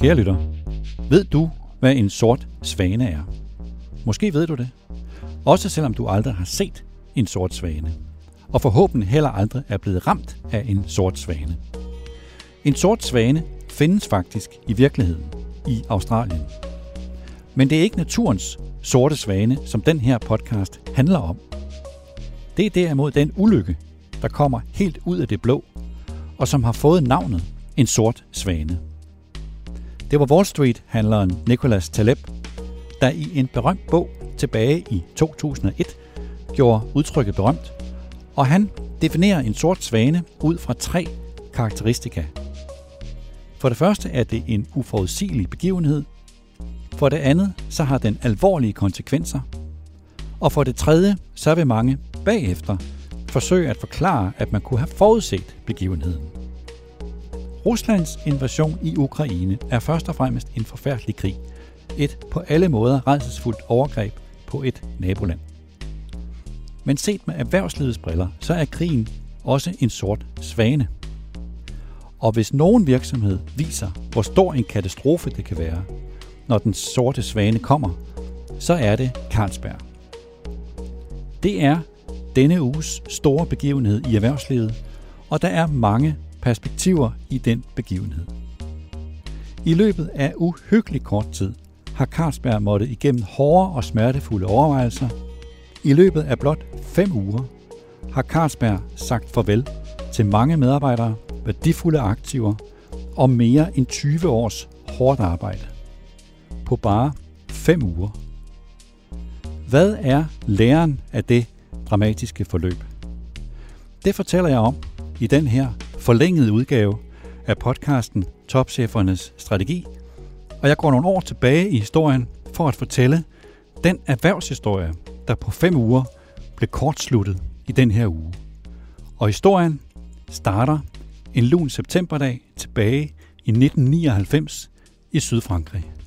Kære lytter, ved du, hvad en sort svane er? Måske ved du det. Også selvom du aldrig har set en sort svane. Og forhåbentlig heller aldrig er blevet ramt af en sort svane. En sort svane findes faktisk i virkeligheden i Australien. Men det er ikke naturens sorte svane, som den her podcast handler om. Det er derimod den ulykke, der kommer helt ud af det blå, og som har fået navnet en sort svane. Det var Wall Street-handleren Nicholas Taleb, der i en berømt bog tilbage i 2001 gjorde udtrykket berømt, og han definerer en sort svane ud fra tre karakteristika. For det første er det en uforudsigelig begivenhed. For det andet, så har den alvorlige konsekvenser. Og for det tredje, så vil mange bagefter forsøge at forklare, at man kunne have forudset begivenheden. Ruslands invasion i Ukraine er først og fremmest en forfærdelig krig. Et på alle måder redselsfuldt overgreb på et naboland. Men set med erhvervslivets briller, så er krigen også en sort svane. Og hvis nogen virksomhed viser, hvor stor en katastrofe det kan være, når den sorte svane kommer, så er det Carlsberg. Det er denne uges store begivenhed i erhvervslivet, og der er mange perspektiver i den begivenhed. I løbet af uhyggelig kort tid har Carlsberg måttet igennem hårde og smertefulde overvejelser. I løbet af blot fem uger har Carlsberg sagt farvel til mange medarbejdere, værdifulde aktiver og mere end 20 års hårdt arbejde. På bare fem uger. Hvad er læren af det dramatiske forløb? Det fortæller jeg om i den her forlængede udgave af podcasten Topchefernes Strategi, og jeg går nogle år tilbage i historien for at fortælle den erhvervshistorie, der på fem uger blev kortsluttet i den her uge. Og historien starter en lun septemberdag tilbage i 1999 i Sydfrankrig.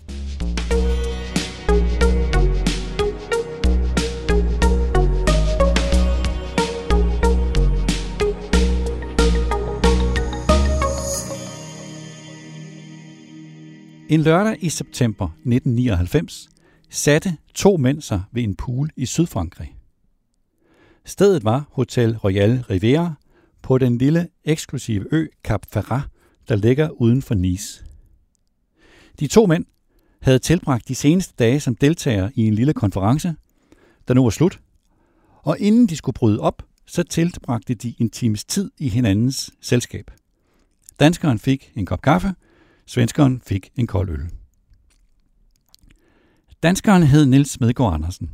En lørdag i september 1999 satte to mænd sig ved en pool i Sydfrankrig. Stedet var Hotel Royal Riviera på den lille eksklusive ø Cap Ferrat, der ligger uden for Nice. De to mænd havde tilbragt de seneste dage som deltagere i en lille konference, der nu var slut, og inden de skulle bryde op, så tilbragte de en times tid i hinandens selskab. Danskeren fik en kop kaffe, Svenskeren fik en kold øl. Danskeren hed Nils Medgaard Andersen,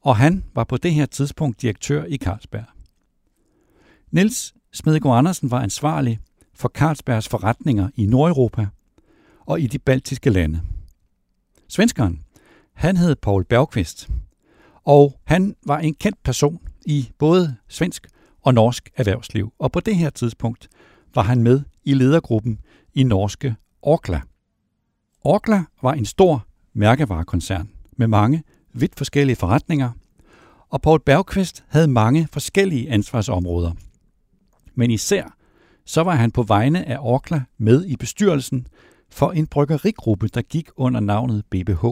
og han var på det her tidspunkt direktør i Carlsberg. Nils Smedgaard Andersen var ansvarlig for Carlsbergs forretninger i Nordeuropa og i de baltiske lande. Svenskeren, han hed Paul Bergqvist, og han var en kendt person i både svensk og norsk erhvervsliv, og på det her tidspunkt var han med i ledergruppen i norske Orkla. Orkla var en stor mærkevarekoncern med mange vidt forskellige forretninger, og Paul Bergqvist havde mange forskellige ansvarsområder. Men især så var han på vegne af Orkla med i bestyrelsen for en bryggerigruppe, der gik under navnet BBH,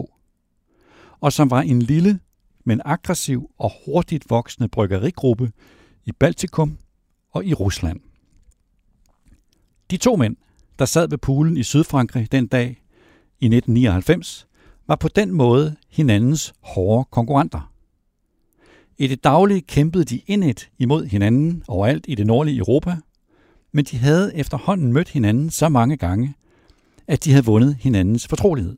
og som var en lille, men aggressiv og hurtigt voksende bryggerigruppe i Baltikum og i Rusland. De to mænd der sad ved poolen i Sydfrankrig den dag i 1999, var på den måde hinandens hårde konkurrenter. I det daglige kæmpede de indet imod hinanden overalt i det nordlige Europa, men de havde efterhånden mødt hinanden så mange gange, at de havde vundet hinandens fortrolighed.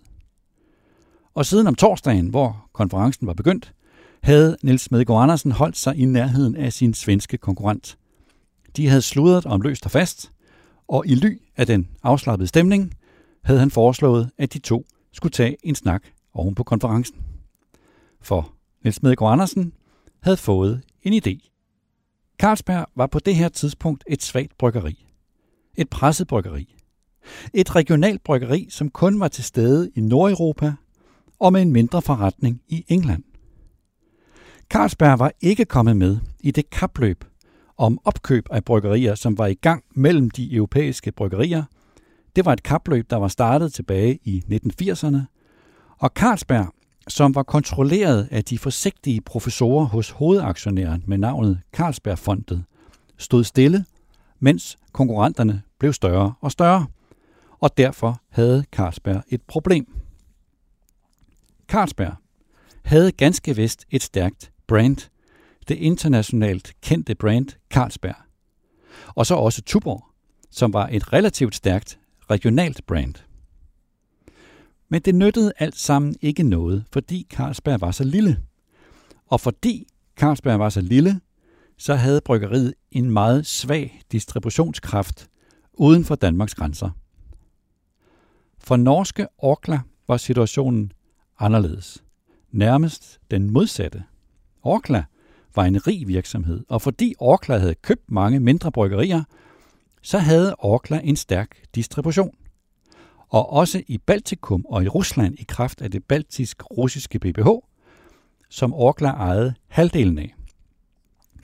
Og siden om torsdagen, hvor konferencen var begyndt, havde Niels Medgaard Andersen holdt sig i nærheden af sin svenske konkurrent. De havde sludret om løst og fast, og i ly af den afslappede stemning havde han foreslået, at de to skulle tage en snak oven på konferencen. For Niels Medegaard Andersen havde fået en idé. Carlsberg var på det her tidspunkt et svagt bryggeri. Et presset bryggeri. Et regionalt bryggeri, som kun var til stede i Nordeuropa og med en mindre forretning i England. Carlsberg var ikke kommet med i det kapløb om opkøb af bryggerier, som var i gang mellem de europæiske bryggerier, Det var et kapløb, der var startet tilbage i 1980'erne, og Carlsberg, som var kontrolleret af de forsigtige professorer hos hovedaktionæren med navnet Carlsbergfondet, stod stille, mens konkurrenterne blev større og større, og derfor havde Carlsberg et problem. Carlsberg havde ganske vist et stærkt brand, det internationalt kendte brand Carlsberg. Og så også Tuborg, som var et relativt stærkt regionalt brand. Men det nyttede alt sammen ikke noget, fordi Carlsberg var så lille. Og fordi Carlsberg var så lille, så havde bryggeriet en meget svag distributionskraft uden for Danmarks grænser. For norske Orkla var situationen anderledes. Nærmest den modsatte. Orkla var en rig virksomhed, og fordi Orkla havde købt mange mindre bryggerier, så havde Orkla en stærk distribution. Og også i Baltikum og i Rusland i kraft af det baltisk-russiske BBH, som Orkla ejede halvdelen af.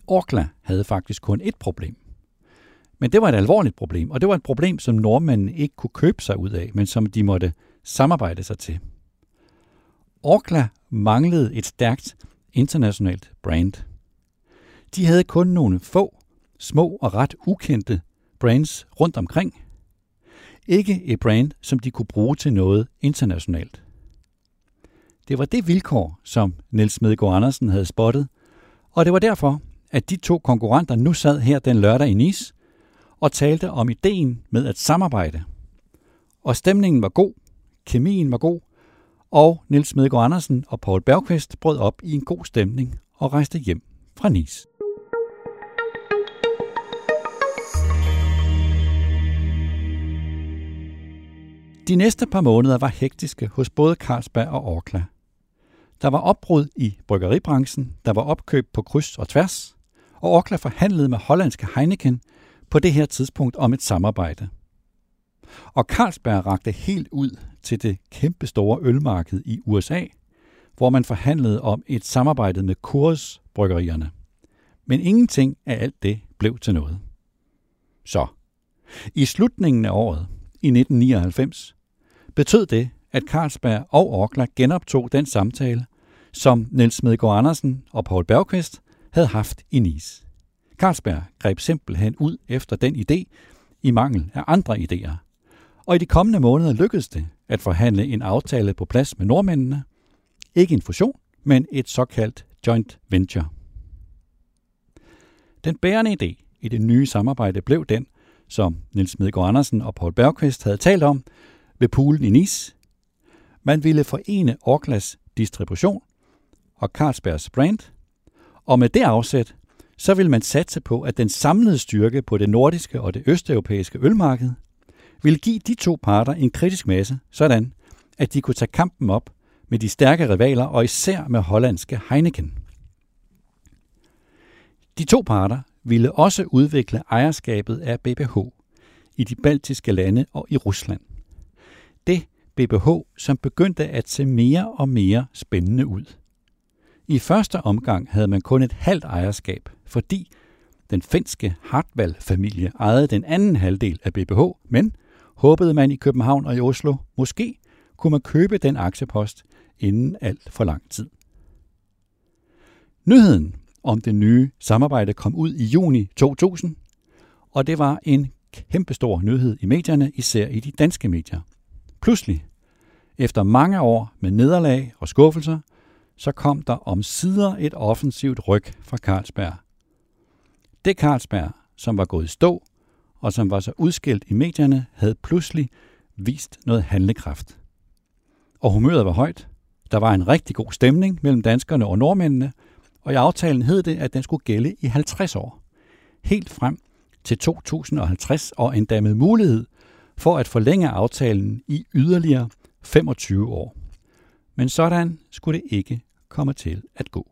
Orkla havde faktisk kun et problem. Men det var et alvorligt problem, og det var et problem, som nordmændene ikke kunne købe sig ud af, men som de måtte samarbejde sig til. Orkla manglede et stærkt internationalt brand. De havde kun nogle få, små og ret ukendte brands rundt omkring. Ikke et brand, som de kunne bruge til noget internationalt. Det var det vilkår, som Niels Medgaard Andersen havde spottet, og det var derfor, at de to konkurrenter nu sad her den lørdag i Nice og talte om ideen med at samarbejde. Og stemningen var god, kemien var god, og Niels Medgaard Andersen og Paul Bergqvist brød op i en god stemning og rejste hjem fra Nice. De næste par måneder var hektiske hos både Carlsberg og Orkla. Der var opbrud i bryggeribranchen, der var opkøb på kryds og tværs, og Orkla forhandlede med hollandske Heineken på det her tidspunkt om et samarbejde. Og Carlsberg rakte helt ud til det kæmpe store ølmarked i USA, hvor man forhandlede om et samarbejde med Coors bryggerierne. Men ingenting af alt det blev til noget. Så, i slutningen af året, i 1999, betød det, at Carlsberg og Orkla genoptog den samtale, som Niels Medgaard Andersen og Paul Bergqvist havde haft i Nice. Carlsberg greb simpelthen ud efter den idé i mangel af andre idéer. Og i de kommende måneder lykkedes det at forhandle en aftale på plads med nordmændene. Ikke en fusion, men et såkaldt joint venture. Den bærende idé i det nye samarbejde blev den, som Niels Smedgaard Andersen og Paul Bergqvist havde talt om ved poolen i Nice. Man ville forene Orklas distribution og Carlsbergs brand, og med det afsæt, så vil man satse på, at den samlede styrke på det nordiske og det østeuropæiske ølmarked vil give de to parter en kritisk masse, sådan at de kunne tage kampen op med de stærke rivaler og især med hollandske Heineken. De to parter ville også udvikle ejerskabet af BBH i de baltiske lande og i Rusland. BBH, som begyndte at se mere og mere spændende ud. I første omgang havde man kun et halvt ejerskab, fordi den finske Hartwall-familie ejede den anden halvdel af BBH, men håbede man i København og i Oslo, måske kunne man købe den aktiepost inden alt for lang tid. Nyheden om det nye samarbejde kom ud i juni 2000, og det var en kæmpestor nyhed i medierne, især i de danske medier. Pludselig, efter mange år med nederlag og skuffelser, så kom der om sider et offensivt ryg fra Carlsberg. Det Carlsberg, som var gået i stå, og som var så udskilt i medierne, havde pludselig vist noget handlekraft. Og humøret var højt. Der var en rigtig god stemning mellem danskerne og nordmændene, og i aftalen hed det, at den skulle gælde i 50 år. Helt frem til 2050 og endda med mulighed for at forlænge aftalen i yderligere 25 år. Men sådan skulle det ikke komme til at gå.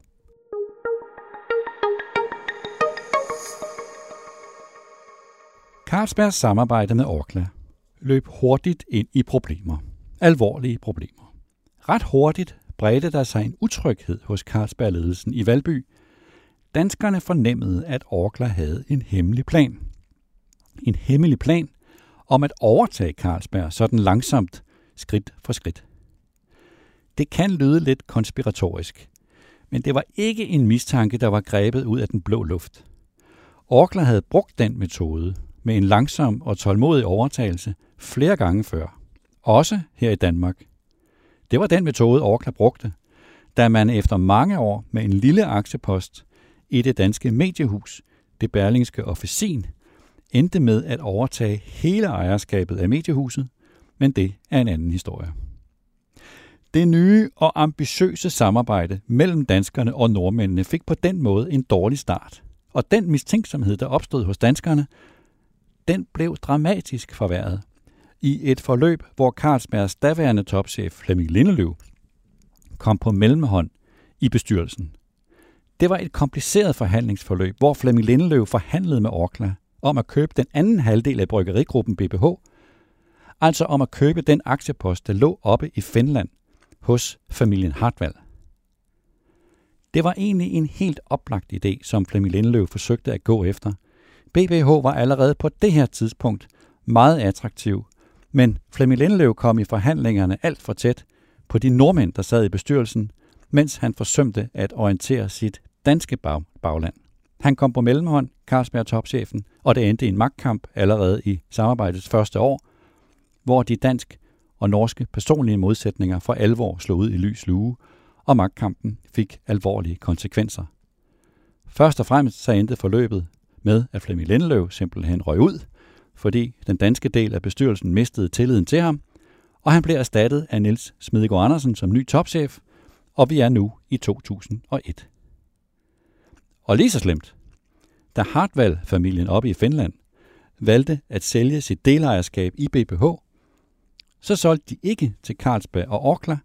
Carlsbergs samarbejde med Orkla løb hurtigt ind i problemer. Alvorlige problemer. Ret hurtigt bredte der sig en utryghed hos Carlsberg-ledelsen i Valby. Danskerne fornemmede, at Orkla havde en hemmelig plan. En hemmelig plan om at overtage Carlsberg sådan langsomt, skridt for skridt. Det kan lyde lidt konspiratorisk, men det var ikke en mistanke, der var grebet ud af den blå luft. Orkler havde brugt den metode med en langsom og tålmodig overtagelse flere gange før. Også her i Danmark. Det var den metode, Orkler brugte, da man efter mange år med en lille aktiepost i det danske mediehus, det berlingske officin, endte med at overtage hele ejerskabet af mediehuset, men det er en anden historie. Det nye og ambitiøse samarbejde mellem danskerne og nordmændene fik på den måde en dårlig start. Og den mistænksomhed, der opstod hos danskerne, den blev dramatisk forværret i et forløb, hvor Carlsbergs daværende topchef Flemming Lindeløv kom på mellemhånd i bestyrelsen. Det var et kompliceret forhandlingsforløb, hvor Flemming Lindeløv forhandlede med Orkla om at købe den anden halvdel af bryggerigruppen BBH, altså om at købe den aktiepost, der lå oppe i Finland hos familien Hartwall. Det var egentlig en helt oplagt idé, som Flemming Lindeløv forsøgte at gå efter. BBH var allerede på det her tidspunkt meget attraktiv, men Flemming Lindeløv kom i forhandlingerne alt for tæt på de nordmænd, der sad i bestyrelsen, mens han forsømte at orientere sit danske bag- bagland. Han kom på mellemhånd, Carlsberg topchefen, og det endte i en magtkamp allerede i samarbejdets første år, hvor de dansk og norske personlige modsætninger for alvor slog ud i lys lue, og magtkampen fik alvorlige konsekvenser. Først og fremmest så endte forløbet med, at Flemming Lindeløv simpelthen røg ud, fordi den danske del af bestyrelsen mistede tilliden til ham, og han blev erstattet af Niels Smedegaard Andersen som ny topchef, og vi er nu i 2001. Og lige så slemt, da Hartwall-familien oppe i Finland valgte at sælge sit delejerskab i BPH, så solgte de ikke til Carlsberg og Orkla,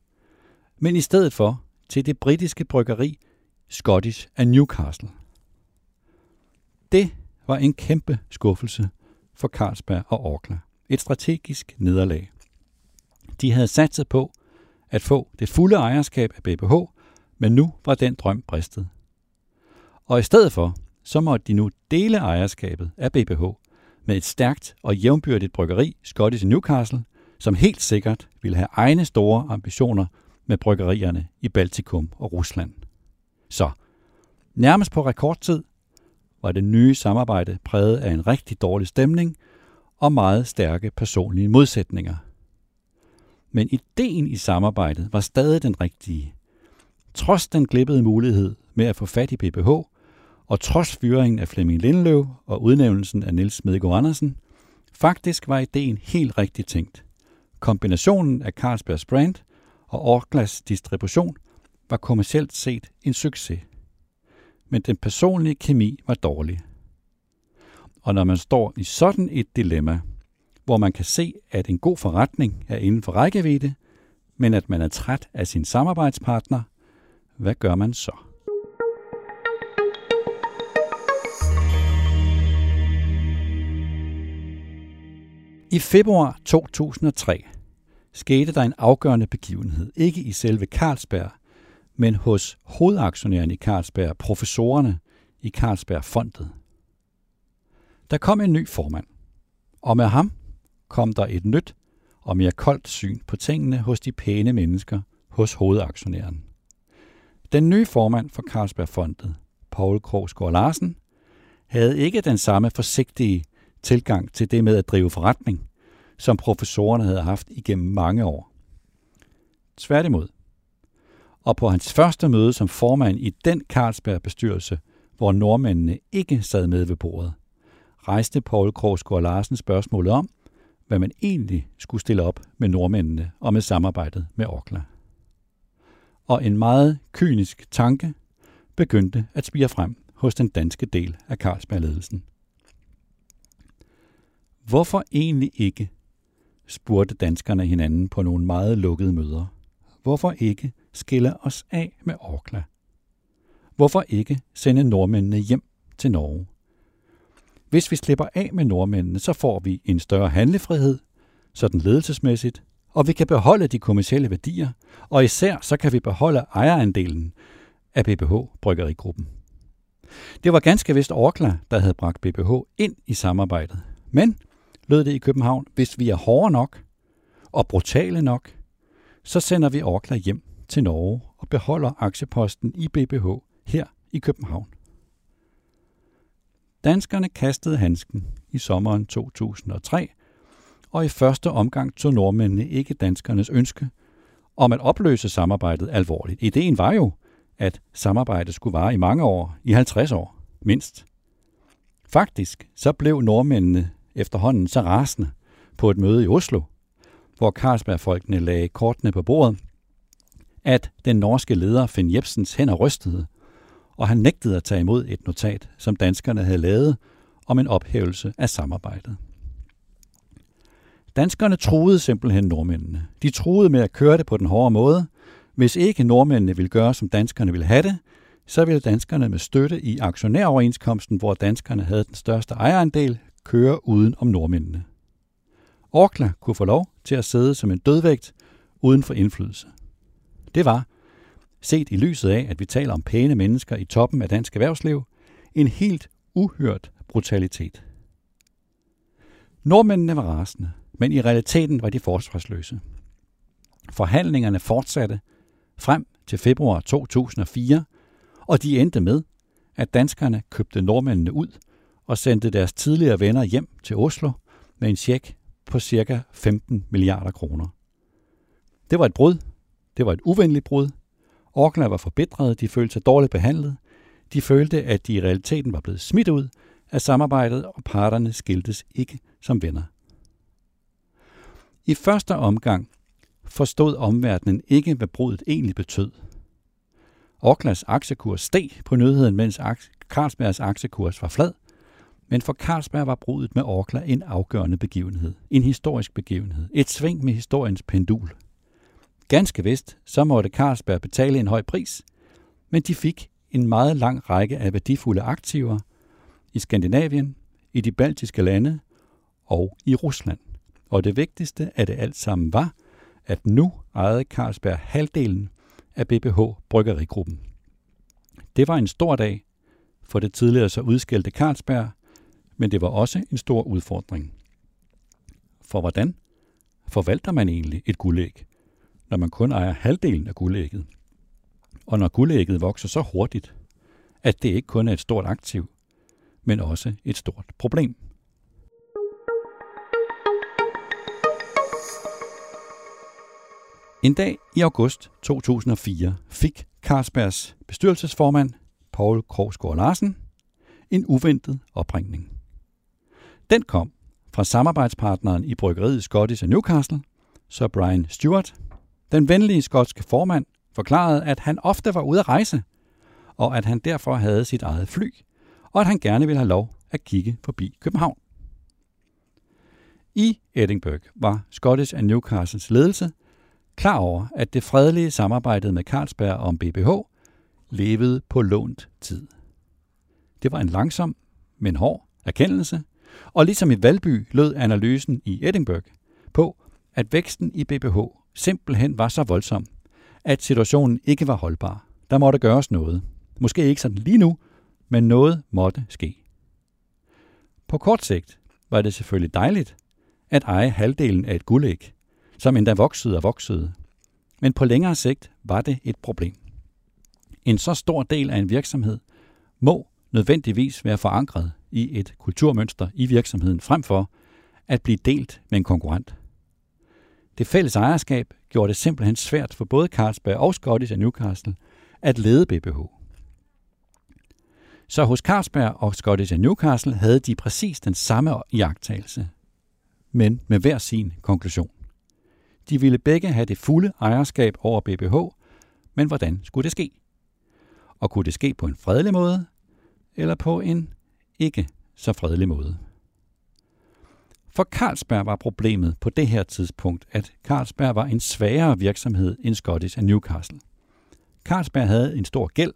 men i stedet for til det britiske bryggeri Scottish and Newcastle. Det var en kæmpe skuffelse for Carlsberg og Orkla. Et strategisk nederlag. De havde satset på at få det fulde ejerskab af BBH, men nu var den drøm bristet. Og i stedet for, så måtte de nu dele ejerskabet af BBH med et stærkt og jævnbyrdigt bryggeri, Scottish Newcastle, som helt sikkert ville have egne store ambitioner med bryggerierne i Baltikum og Rusland. Så, nærmest på rekordtid, var det nye samarbejde præget af en rigtig dårlig stemning og meget stærke personlige modsætninger. Men ideen i samarbejdet var stadig den rigtige. Trods den glippede mulighed med at få fat i BBH, og trods fyringen af Flemming Lindeløv og udnævnelsen af Niels Smedegaard Andersen, faktisk var ideen helt rigtig tænkt. Kombinationen af Carlsbergs brand og Orklas distribution var kommercielt set en succes. Men den personlige kemi var dårlig. Og når man står i sådan et dilemma, hvor man kan se, at en god forretning er inden for rækkevidde, men at man er træt af sin samarbejdspartner, hvad gør man så? I februar 2003 skete der en afgørende begivenhed, ikke i selve Carlsberg, men hos hovedaktionæren i Carlsberg, professorerne i Carlsberg-fondet. Der kom en ny formand, og med ham kom der et nyt og mere koldt syn på tingene hos de pæne mennesker hos hovedaktionæren. Den nye formand for Carlsberg-fondet, Paul Krogsgaard Larsen, havde ikke den samme forsigtige tilgang til det med at drive forretning, som professorerne havde haft igennem mange år. Tværtimod. Og på hans første møde som formand i den Carlsberg-bestyrelse, hvor nordmændene ikke sad med ved bordet, rejste Paul Krogsgaard Larsen spørgsmålet om, hvad man egentlig skulle stille op med nordmændene og med samarbejdet med Orkla. Og en meget kynisk tanke begyndte at spire frem hos den danske del af Carlsberg-ledelsen. Hvorfor egentlig ikke? spurgte danskerne hinanden på nogle meget lukkede møder. Hvorfor ikke skille os af med Orkla? Hvorfor ikke sende nordmændene hjem til Norge? Hvis vi slipper af med nordmændene, så får vi en større handlefrihed, sådan ledelsesmæssigt, og vi kan beholde de kommercielle værdier, og især så kan vi beholde ejerandelen af BBH Bryggerigruppen. Det var ganske vist Orkla, der havde bragt BBH ind i samarbejdet, men lød det i København, hvis vi er hårde nok og brutale nok, så sender vi Orkla hjem til Norge og beholder aktieposten i BBH her i København. Danskerne kastede handsken i sommeren 2003, og i første omgang tog nordmændene ikke danskernes ønske om at opløse samarbejdet alvorligt. Ideen var jo, at samarbejdet skulle vare i mange år, i 50 år mindst. Faktisk så blev nordmændene efterhånden så rasende på et møde i Oslo, hvor Carlsbergfolkene lagde kortene på bordet, at den norske leder Finn Jebsens hænder rystede, og han nægtede at tage imod et notat, som danskerne havde lavet om en ophævelse af samarbejdet. Danskerne troede simpelthen nordmændene. De troede med at køre det på den hårde måde. Hvis ikke nordmændene ville gøre, som danskerne ville have det, så ville danskerne med støtte i aktionæroverenskomsten, hvor danskerne havde den største ejerandel, køre uden om nordmændene. Orkla kunne få lov til at sidde som en dødvægt uden for indflydelse. Det var, set i lyset af, at vi taler om pæne mennesker i toppen af dansk erhvervsliv, en helt uhørt brutalitet. Nordmændene var rasende, men i realiteten var de forsvarsløse. Forhandlingerne fortsatte frem til februar 2004, og de endte med, at danskerne købte nordmændene ud og sendte deres tidligere venner hjem til Oslo med en check på ca. 15 milliarder kroner. Det var et brud. Det var et uvenligt brud. Orkla var forbitrede, de følte sig dårligt behandlet. De følte, at de i realiteten var blevet smidt ud af samarbejdet, og parterne skiltes ikke som venner. I første omgang forstod omverdenen ikke, hvad brudet egentlig betød. Orklas aktiekurs steg på nyheden, mens Carlsbergs aktiekurs var flad – men for Carlsberg var brudet med Orkla en afgørende begivenhed. En historisk begivenhed. Et sving med historiens pendul. Ganske vist, så måtte Carlsberg betale en høj pris, men de fik en meget lang række af værdifulde aktiver i Skandinavien, i de baltiske lande og i Rusland. Og det vigtigste af det alt sammen var, at nu ejede Carlsberg halvdelen af BBH Bryggerigruppen. Det var en stor dag for det tidligere så udskældte Carlsberg, men det var også en stor udfordring. For hvordan forvalter man egentlig et guldæg, når man kun ejer halvdelen af guldægget? Og når guldægget vokser så hurtigt, at det ikke kun er et stort aktiv, men også et stort problem. En dag i august 2004 fik Carlsbergs bestyrelsesformand, Paul Krogsgaard Larsen, en uventet opringning. Den kom fra samarbejdspartneren i bryggeriet Scottish Newcastle, Sir Brian Stewart. Den venlige skotske formand forklarede, at han ofte var ude at rejse, og at han derfor havde sit eget fly, og at han gerne ville have lov at kigge forbi København. I Edinburgh var Scottish and Newcastles ledelse klar over, at det fredelige samarbejde med Carlsberg om BBH levede på lånt tid. Det var en langsom, men hård erkendelse, og ligesom i Valby lød analysen i Edinburgh på, at væksten i BBH simpelthen var så voldsom, at situationen ikke var holdbar. Der måtte gøres noget. Måske ikke sådan lige nu, men noget måtte ske. På kort sigt var det selvfølgelig dejligt at eje halvdelen af et guldæg, som endda voksede og voksede. Men på længere sigt var det et problem. En så stor del af en virksomhed må nødvendigvis være forankret i et kulturmønster i virksomheden, frem for at blive delt med en konkurrent. Det fælles ejerskab gjorde det simpelthen svært for både Carlsberg og Scottish og Newcastle at lede BBH. Så hos Carlsberg og Scottish og Newcastle havde de præcis den samme iagttagelse, men med hver sin konklusion. De ville begge have det fulde ejerskab over BBH, men hvordan skulle det ske? Og kunne det ske på en fredelig måde, eller på en ikke så fredelig måde. For Carlsberg var problemet på det her tidspunkt, at Carlsberg var en svagere virksomhed end Scottish and Newcastle. Carlsberg havde en stor gæld,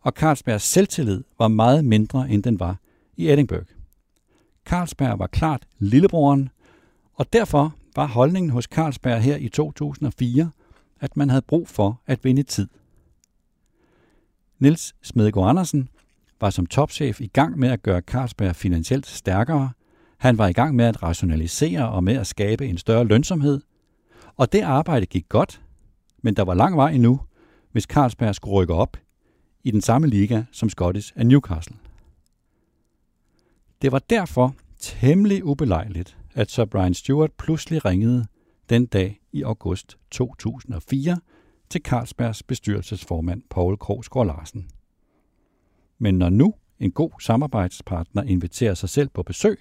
og Carlsbergs selvtillid var meget mindre, end den var i Edinburgh. Carlsberg var klart lillebroren, og derfor var holdningen hos Carlsberg her i 2004, at man havde brug for at vinde tid. Niels Smedegaard Andersen var som topchef i gang med at gøre Carlsberg finansielt stærkere. Han var i gang med at rationalisere og med at skabe en større lønsomhed, og det arbejde gik godt, men der var lang vej endnu, hvis Carlsberg skulle rykke op i den samme liga som Scottish af Newcastle. Det var derfor temmelig ubelejligt, at Sir Brian Stewart pludselig ringede den dag i august 2004 til Carlsbergs bestyrelsesformand Paul Krogsgaard Larsen. Men når nu en god samarbejdspartner inviterer sig selv på besøg,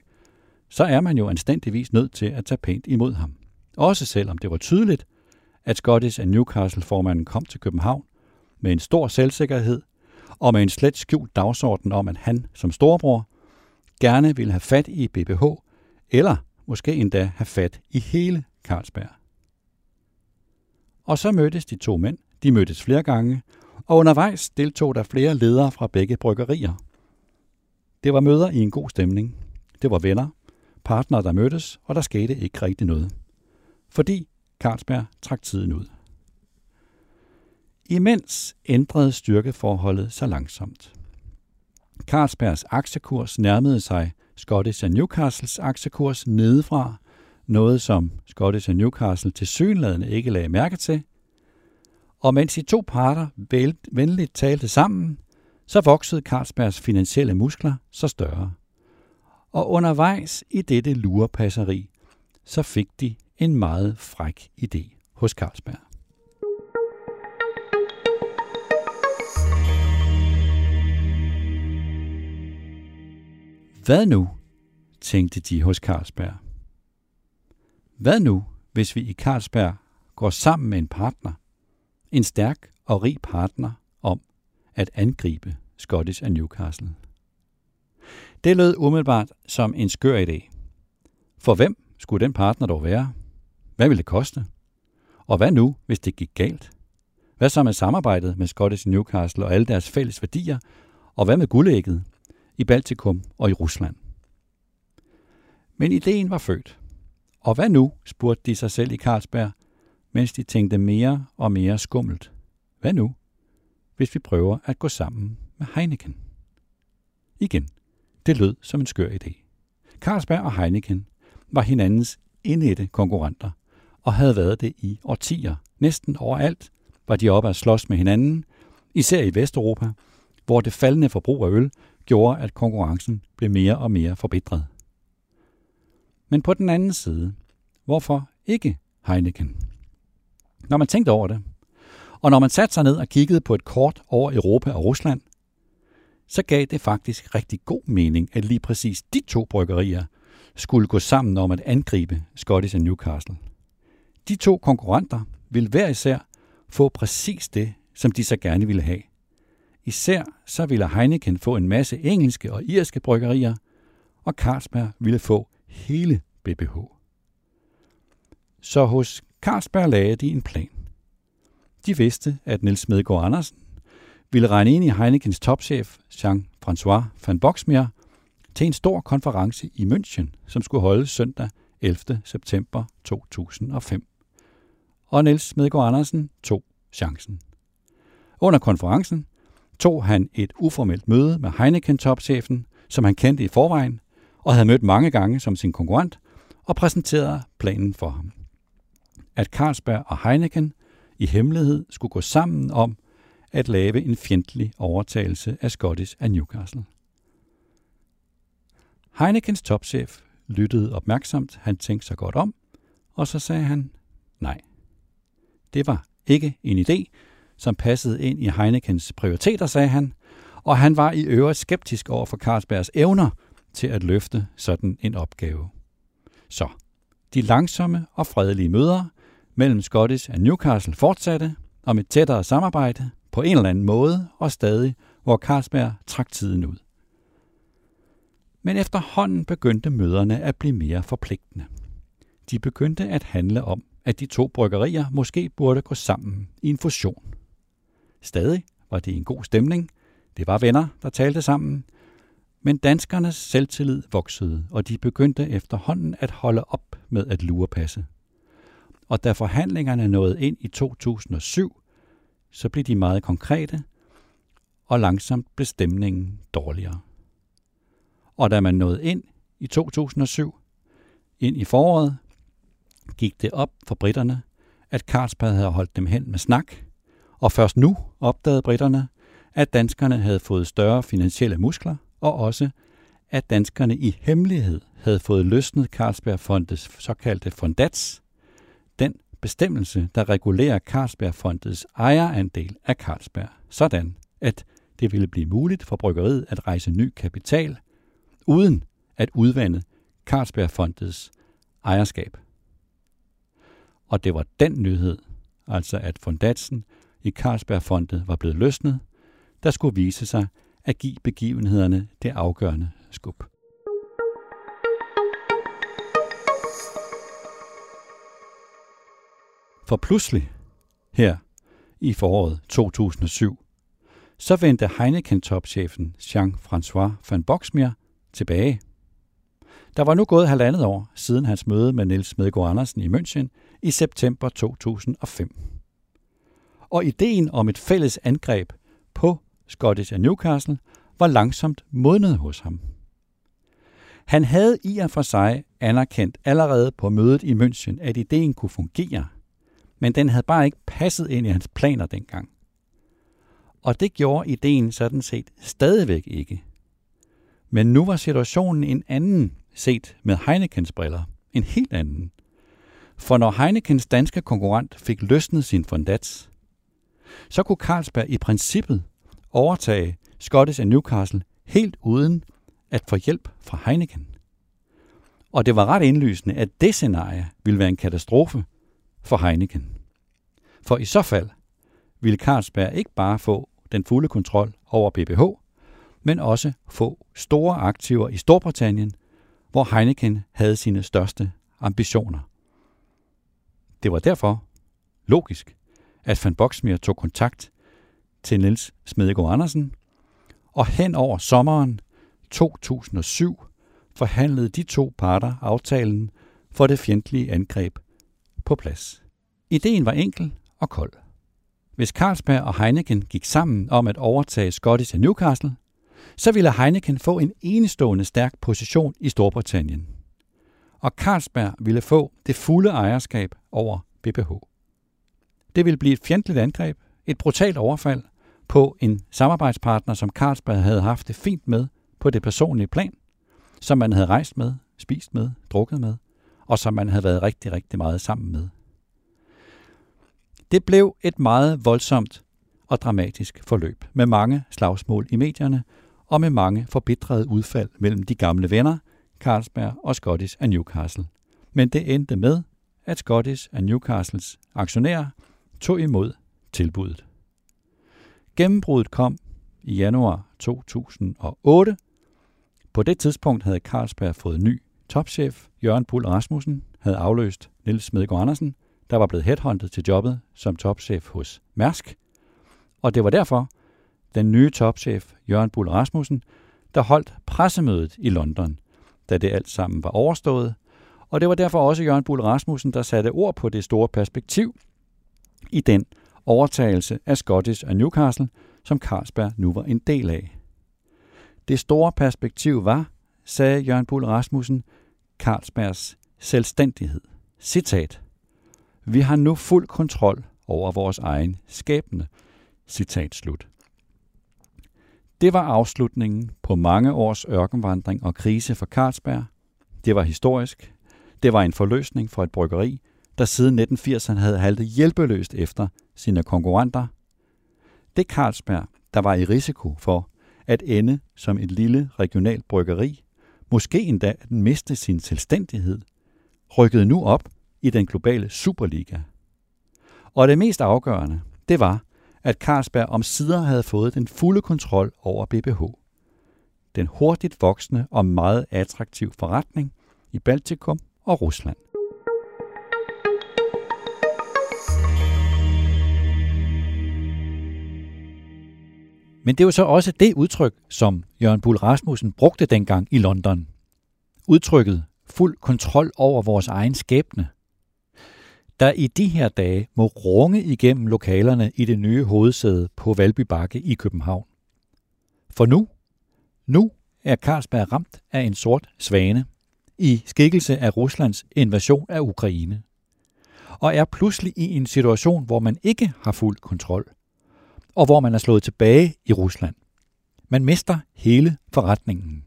så er man jo anstændigvis nødt til at tage pænt imod ham. Også selvom det var tydeligt, at Scottish and Newcastle-formanden kom til København med en stor selvsikkerhed og med en slet skjult dagsorden om, at han som storebror gerne ville have fat i BBH, eller måske endda have fat i hele Carlsberg. Og så mødtes de to mænd. De mødtes flere gange, og undervejs deltog der flere ledere fra begge bryggerier. Det var møder i en god stemning. Det var venner, partnere, der mødtes, og der skete ikke rigtig noget. Fordi Carlsberg trak tiden ud. Imens ændrede styrkeforholdet sig langsomt. Carlsbergs aktiekurs nærmede sig Scottish Newcastles aktiekurs nedefra, noget som Scottish Newcastle til synlædende ikke lagde mærke til. Og mens de to parter venligt talte sammen, så voksede Carlsbergs finansielle muskler så større. Og undervejs i dette lurepasseri, så fik de en meget fræk idé hos Carlsberg. Hvad nu, tænkte de hos Carlsberg. Hvad nu, hvis vi i Carlsberg går sammen med en partner, en stærk og rig partner, om at angribe Scottish og Newcastle? Det lød umiddelbart som en skør idé. For hvem skulle den partner dog være? Hvad ville det koste? Og hvad nu, hvis det gik galt? Hvad så med samarbejdet med Scottish Newcastle og alle deres fælles værdier? Og hvad med guldægget i Baltikum og i Rusland? Men ideen var født. Og hvad nu, spurgte de sig selv i Carlsberg, mens de tænkte mere og mere skummelt. Hvad nu, hvis vi prøver at gå sammen med Heineken? Igen, det lød som en skør idé. Carlsberg og Heineken var hinandens indætte konkurrenter, og havde været det i årtier. Næsten overalt var de oppe at slås med hinanden, især i Vesteuropa, hvor det faldende forbrug af øl gjorde, at konkurrencen blev mere og mere forbitret. Men på den anden side, hvorfor ikke Heineken? Når man tænkte over det, og når man satte sig ned og kiggede på et kort over Europa og Rusland, så gav det faktisk rigtig god mening, at lige præcis de to bryggerier skulle gå sammen om at angribe Scottish and Newcastle. De to konkurrenter ville hver især få præcis det, som de så gerne ville have. Især så ville Heineken få en masse engelske og irske bryggerier, og Carlsberg ville få hele BBH. Så hos Carlsberg lagde de en plan. De vidste, at Niels Medgaard Andersen ville regne ind i Heinekens topchef Jean-François van Boxmeer til en stor konference i München, som skulle holdes søndag 11. september 2005. Og Niels Medgaard Andersen tog chancen. Under konferencen tog han et uformelt møde med Heineken-topchefen, som han kendte i forvejen, og havde mødt mange gange som sin konkurrent, og præsenterede planen for ham. At Carlsberg og Heineken i hemmelighed skulle gå sammen om at lave en fjendtlig overtagelse af Scottish af Newcastle. Heinekens topchef lyttede opmærksomt, han tænkte sig godt om, og så sagde han nej. Det var ikke en idé, som passede ind i Heinekens prioriteter, sagde han, og han var i øvrigt skeptisk over for Carlsbergs evner til at løfte sådan en opgave. Så, de langsomme og fredelige møder mellem Scottish og Newcastle fortsatte om et tættere samarbejde på en eller anden måde og stadig, hvor Carlsberg trak tiden ud. Men efterhånden begyndte møderne at blive mere forpligtende. De begyndte at handle om, at de to bryggerier måske burde gå sammen i en fusion. Stadig var det en god stemning. Det var venner, der talte sammen. Men danskernes selvtillid voksede, og de begyndte efterhånden at holde op med at lurepasse. Og da forhandlingerne nåede ind i 2007, så blev de meget konkrete, og langsomt blev stemningen dårligere. Og da man nåede ind i 2007. Ind i foråret gik det op for britterne, at Carlsberg havde holdt dem hen med snak, og først nu opdagede britterne, at danskerne havde fået større finansielle muskler, og også, at danskerne i hemmelighed havde fået løsnet Carlsbergfondets såkaldte fondats, bestemmelse, der regulerer Carlsbergfondets ejerandel af Carlsberg, sådan at det ville blive muligt for bryggeriet at rejse ny kapital, uden at udvande Carlsbergfondets ejerskab. Og det var den nyhed, altså at fondatsen i Carlsbergfondet var blevet løsnet, der skulle vise sig at give begivenhederne det afgørende skub. For pludselig, her i foråret 2007, så vendte Heineken-topchefen Jean-François van Boxmeer tilbage. Der var nu gået halvandet år siden hans møde med Niels Medgaard Andersen i München i september 2005. Og ideen om et fælles angreb på Scottish og Newcastle var langsomt modnet hos ham. Han havde i og for sig anerkendt allerede på mødet i München, at ideen kunne fungere, men den havde bare ikke passet ind i hans planer dengang. Og det gjorde ideen sådan set stadigvæk ikke. Men nu var situationen en anden, set med Heinekens briller. En helt anden. For når Heinekens danske konkurrent fik løsnet sin fondats, så kunne Carlsberg i princippet overtage Scottish and Newcastle helt uden at få hjælp fra Heineken. Og det var ret indlysende, at det scenarie ville være en katastrofe for Heineken. For i så fald ville Carlsberg ikke bare få den fulde kontrol over BBH, men også få store aktiver i Storbritannien, hvor Heineken havde sine største ambitioner. Det var derfor logisk, at Van Boxmeer tog kontakt til Niels Smedegaard Andersen, og hen over sommeren 2007 forhandlede de to parter aftalen for det fjendtlige angreb på plads. Ideen var enkel og kold. Hvis Carlsberg og Heineken gik sammen om at overtage Scottish Newcastle, så ville Heineken få en enestående stærk position i Storbritannien. Og Carlsberg ville få det fulde ejerskab over BBH. Det ville blive et fjendtligt angreb, et brutalt overfald på en samarbejdspartner, som Carlsberg havde haft det fint med på det personlige plan, som man havde rejst med, spist med, drukket med, og som man havde været rigtig, rigtig meget sammen med det blev et meget voldsomt og dramatisk forløb med mange slagsmål i medierne og med mange forbitrede udfald mellem de gamle venner, Carlsberg og Scottish af Newcastle. Men det endte med, at Scottish af Newcastles aktionærer tog imod tilbuddet. Gennembruddet kom i januar 2008. På det tidspunkt havde Carlsberg fået ny topchef. Jørgen Bull Rasmussen havde afløst Niels Medgaard Andersen, der var blevet headhunted til jobbet som topchef hos Mærsk. Og det var derfor, den nye topchef, Jørgen Bull Rasmussen, der holdt pressemødet i London, da det alt sammen var overstået. Og det var derfor også Jørgen Bull Rasmussen, der satte ord på det store perspektiv i den overtagelse af Scottish og Newcastle, som Carlsberg nu var en del af. Det store perspektiv var, sagde Jørgen Bull Rasmussen, Carlsbergs selvstændighed. Citat. Vi har nu fuld kontrol over vores egen skæbne. Citat slut. Det var afslutningen på mange års ørkenvandring og krise for Carlsberg. Det var historisk. Det var en forløsning for et bryggeri, der siden 1980'erne havde haltet hjælpeløst efter sine konkurrenter. Det Carlsberg, der var i risiko for at ende som et lille regionalt bryggeri, måske endda at miste sin selvstændighed, rykkede nu op i den globale Superliga. Og det mest afgørende, det var, at Carlsberg om sider havde fået den fulde kontrol over BBH. Den hurtigt voksende og meget attraktiv forretning i Baltikum og Rusland. Men det var så også det udtryk, som Jørgen Bull Rasmussen brugte dengang i London. Udtrykket fuld kontrol over vores egen skæbne – der i de her dage må runge igennem lokalerne i det nye hovedsæde på Valby Bakke i København. For nu, nu er Carlsberg ramt af en sort svane, i skikkelse af Ruslands invasion af Ukraine, og er pludselig i en situation, hvor man ikke har fuld kontrol, og hvor man er slået tilbage i Rusland. Man mister hele forretningen.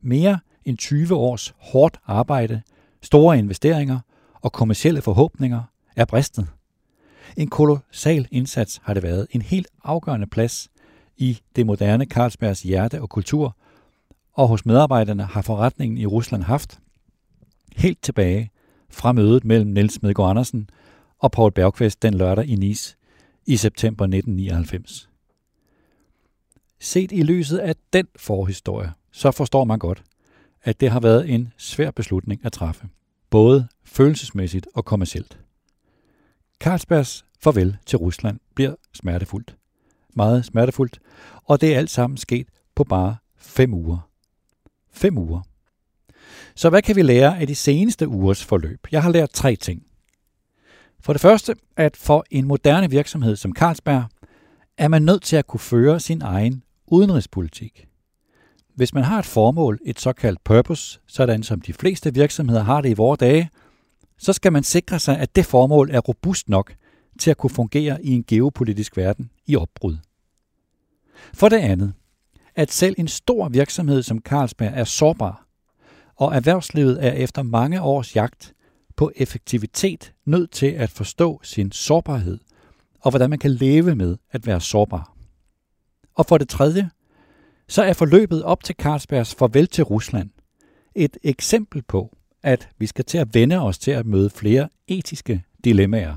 Mere end 20 års hårdt arbejde, store investeringer og kommersielle forhåbninger er bristet. En kolossal indsats har det været, en helt afgørende plads i det moderne Carlsbergs hjerte og kultur, og hos medarbejderne har forretningen i Rusland haft helt tilbage fra mødet mellem Niels Medgaard Andersen og Paul Bergqvist den lørdag i Nice i september 1999. Set i lyset af den forhistorie, så forstår man godt, at det har været en svær beslutning at træffe, både følelsesmæssigt og kommercielt. Carlsbergs farvel til Rusland bliver smertefuldt. Meget smertefuldt, og det er alt sammen sket på bare fem uger. Fem uger. Så hvad kan vi lære af de seneste ugers forløb? Jeg har lært tre ting. For det første, at for en moderne virksomhed som Carlsberg, er man nødt til at kunne føre sin egen udenrigspolitik. Hvis man har et formål, et såkaldt purpose, sådan som de fleste virksomheder har det i vore dage, så skal man sikre sig, at det formål er robust nok til at kunne fungere i en geopolitisk verden i opbrud. For det andet, at selv en stor virksomhed som Carlsberg er sårbar, og erhvervslivet er efter mange års jagt på effektivitet nødt til at forstå sin sårbarhed, og hvordan man kan leve med at være sårbar. Og for det tredje, så er forløbet op til Carlsbergs farvel til Rusland et eksempel på, at vi skal til at vende os til at møde flere etiske dilemmaer,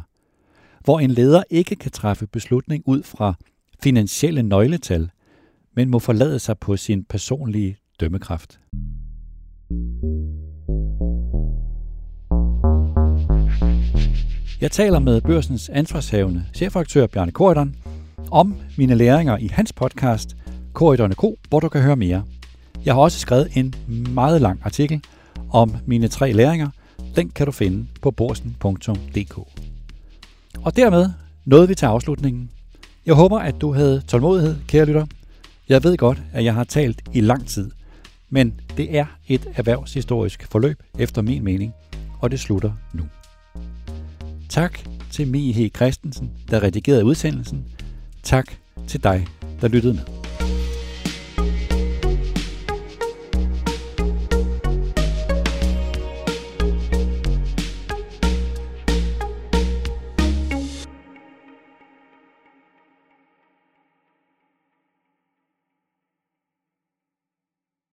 hvor en leder ikke kan træffe beslutning ud fra finansielle nøgletal, men må forlade sig på sin personlige dømmekraft. Jeg taler med børsens ansvarshavende chefredaktør Bjarne Korydon om mine læringer i hans podcast Korydon K, hvor du kan høre mere. Jeg har også skrevet en meget lang artikel om mine tre læringer. Den kan du finde på borsen.dk. Og dermed nåede vi til afslutningen. Jeg håber, at du havde tålmodighed, kære lytter. Jeg ved godt, at jeg har talt i lang tid, men det er et erhvervshistorisk forløb, efter min mening, og det slutter nu. Tak til Mie H. Christensen, der redigerede udsendelsen. Tak til dig, der lyttede med.